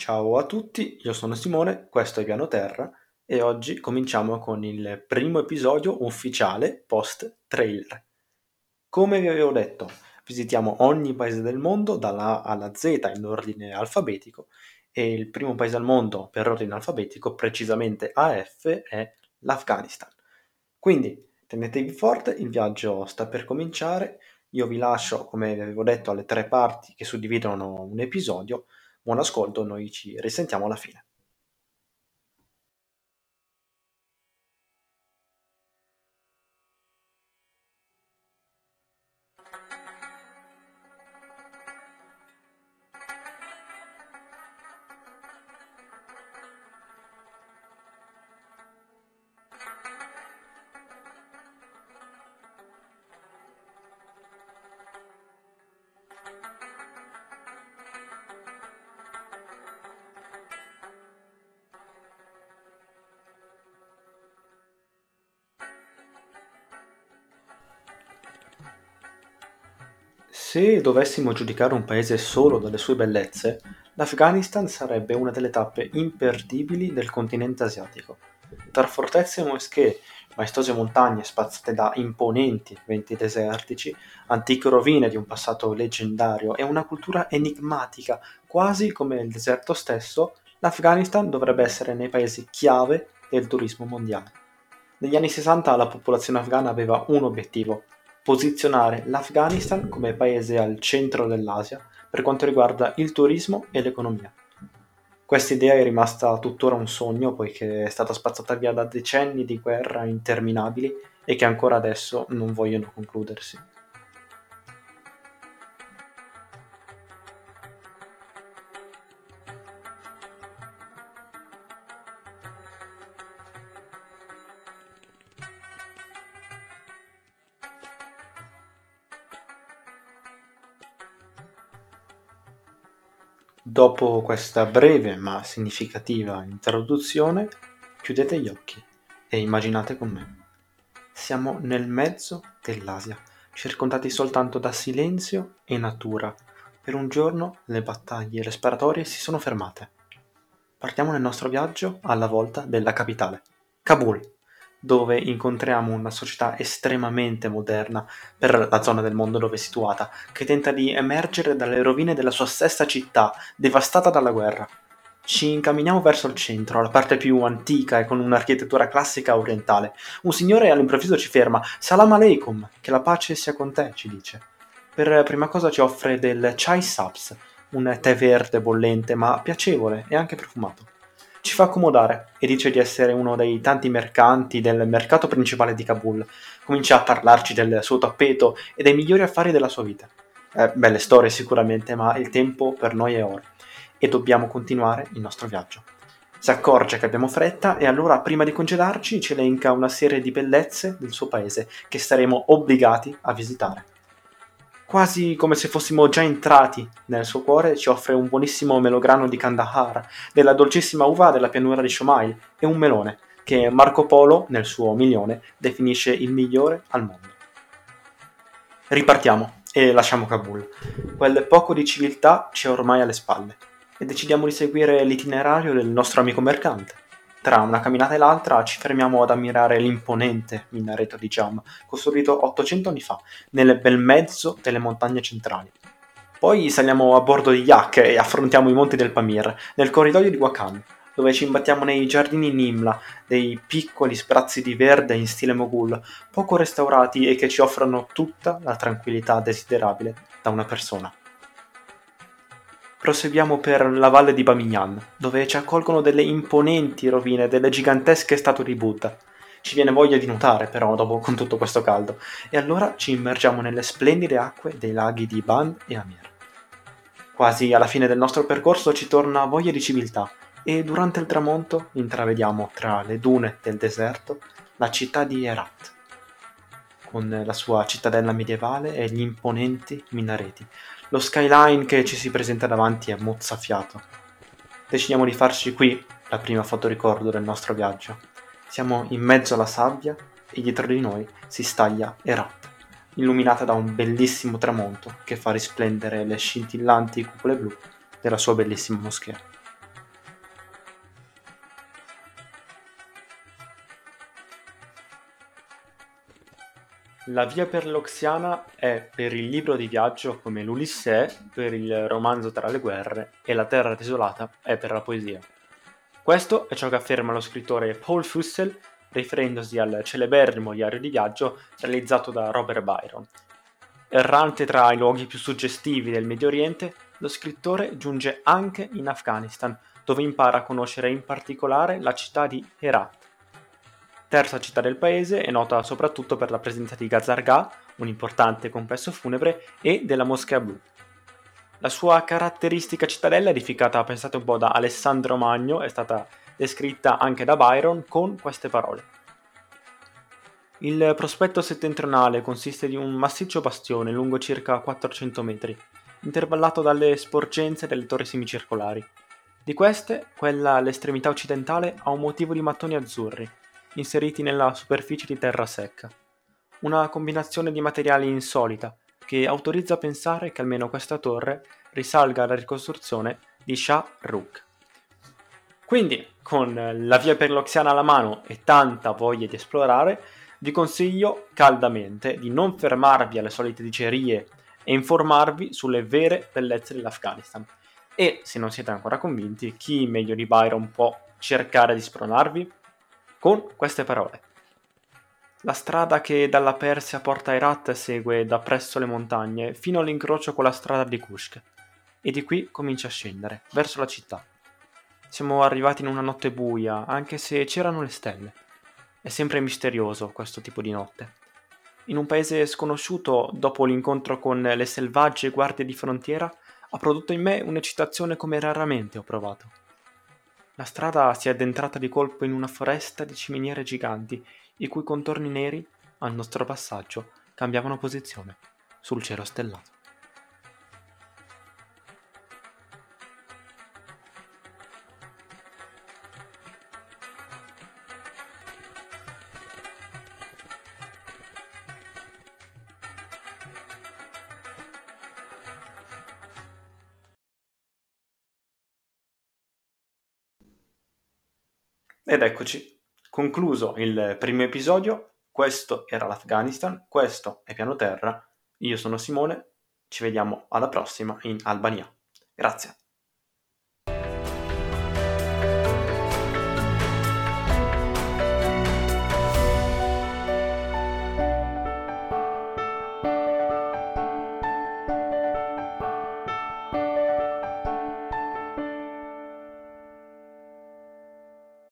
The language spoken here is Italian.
Ciao a tutti, io sono Simone, questo è Piano Terra e oggi cominciamo con il primo episodio ufficiale post trailer. Come vi avevo detto, visitiamo ogni paese del mondo dalla A alla Z in ordine alfabetico e il primo paese al mondo per ordine alfabetico, precisamente AF, è l'Afghanistan. Quindi tenetevi forte, il viaggio sta per cominciare. Io vi lascio, come vi avevo detto, alle tre parti che suddividono un episodio Buon ascolto, noi ci risentiamo alla fine. Se dovessimo giudicare un paese solo dalle sue bellezze, l'Afghanistan sarebbe una delle tappe imperdibili del continente asiatico. Tra fortezze moschee, maestose montagne spazzate da imponenti venti desertici, antiche rovine di un passato leggendario e una cultura enigmatica, quasi come il deserto stesso, l'Afghanistan dovrebbe essere nei paesi chiave del turismo mondiale. Negli anni 60 la popolazione afghana aveva un obiettivo, posizionare l'Afghanistan come paese al centro dell'Asia per quanto riguarda il turismo e l'economia. Questa idea è rimasta tuttora un sogno poiché è stata spazzata via da decenni di guerra interminabili e che ancora adesso non vogliono concludersi. Dopo questa breve ma significativa introduzione, chiudete gli occhi e immaginate con me. Siamo nel mezzo dell'Asia, circondati soltanto da silenzio e natura. Per un giorno le battaglie respiratorie si sono fermate. Partiamo nel nostro viaggio alla volta della capitale, Kabul dove incontriamo una società estremamente moderna per la zona del mondo dove è situata, che tenta di emergere dalle rovine della sua stessa città, devastata dalla guerra. Ci incamminiamo verso il centro, la parte più antica e con un'architettura classica orientale. Un signore all'improvviso ci ferma. Salam aleikum, che la pace sia con te, ci dice. Per prima cosa ci offre del chai saps, un tè verde bollente ma piacevole e anche profumato ci fa accomodare e dice di essere uno dei tanti mercanti del mercato principale di Kabul. Comincia a parlarci del suo tappeto e dei migliori affari della sua vita. Eh, belle storie sicuramente, ma il tempo per noi è ora e dobbiamo continuare il nostro viaggio. Si accorge che abbiamo fretta e allora prima di congedarci ci elenca una serie di bellezze del suo paese che saremo obbligati a visitare quasi come se fossimo già entrati nel suo cuore, ci offre un buonissimo melograno di Kandahar, della dolcissima uva della pianura di Shomail e un melone, che Marco Polo, nel suo milione, definisce il migliore al mondo. Ripartiamo e lasciamo Kabul. Quel poco di civiltà ci è ormai alle spalle e decidiamo di seguire l'itinerario del nostro amico mercante. Tra una camminata e l'altra ci fermiamo ad ammirare l'imponente minareto di Jam, costruito 800 anni fa, nel bel mezzo delle montagne centrali. Poi saliamo a bordo di yak e affrontiamo i monti del Pamir, nel corridoio di Wakhan, dove ci imbattiamo nei giardini Nimla, dei piccoli sprazzi di verde in stile Mogul, poco restaurati e che ci offrono tutta la tranquillità desiderabile da una persona. Proseguiamo per la valle di Bamignan, dove ci accolgono delle imponenti rovine delle gigantesche statue di Buddha. Ci viene voglia di nuotare, però, dopo con tutto questo caldo, e allora ci immergiamo nelle splendide acque dei laghi di Ban e Amir. Quasi alla fine del nostro percorso ci torna voglia di civiltà, e durante il tramonto intravediamo tra le dune del deserto la città di Herat, con la sua cittadella medievale e gli imponenti minareti, lo skyline che ci si presenta davanti è mozzafiato. Decidiamo di farci qui la prima fotoricordo del nostro viaggio. Siamo in mezzo alla sabbia e dietro di noi si staglia Herat, illuminata da un bellissimo tramonto che fa risplendere le scintillanti cupole blu della sua bellissima moschea. La via per l'Oxiana è per il libro di viaggio come l'Ulissè per il romanzo tra le guerre e La terra desolata è per la poesia. Questo è ciò che afferma lo scrittore Paul Fussell riferendosi al celeberrimo diario di viaggio realizzato da Robert Byron. Errante tra i luoghi più suggestivi del Medio Oriente, lo scrittore giunge anche in Afghanistan, dove impara a conoscere in particolare la città di Herat terza città del paese, è nota soprattutto per la presenza di Gazargah, un importante complesso funebre, e della Moschea Blu. La sua caratteristica cittadella, edificata, pensate un po', da Alessandro Magno, è stata descritta anche da Byron con queste parole. Il prospetto settentrionale consiste di un massiccio bastione lungo circa 400 metri, intervallato dalle sporgenze delle torri semicircolari. Di queste, quella all'estremità occidentale ha un motivo di mattoni azzurri, inseriti nella superficie di terra secca. Una combinazione di materiali insolita che autorizza a pensare che almeno questa torre risalga alla ricostruzione di Shah Rukh. Quindi, con la via per l'Oxiana alla mano e tanta voglia di esplorare, vi consiglio caldamente di non fermarvi alle solite dicerie e informarvi sulle vere bellezze dell'Afghanistan. E se non siete ancora convinti, chi meglio di Byron può cercare di spronarvi? Con queste parole. La strada che dalla Persia porta Herat segue da presso le montagne fino all'incrocio con la strada di Kushk e di qui comincia a scendere verso la città. Siamo arrivati in una notte buia, anche se c'erano le stelle. È sempre misterioso questo tipo di notte. In un paese sconosciuto, dopo l'incontro con le selvagge guardie di frontiera, ha prodotto in me un'eccitazione come raramente ho provato. La strada si è addentrata di colpo in una foresta di ciminiere giganti, i cui contorni neri, al nostro passaggio, cambiavano posizione sul cielo stellato. Ed eccoci, concluso il primo episodio, questo era l'Afghanistan, questo è Piano Terra, io sono Simone, ci vediamo alla prossima in Albania. Grazie.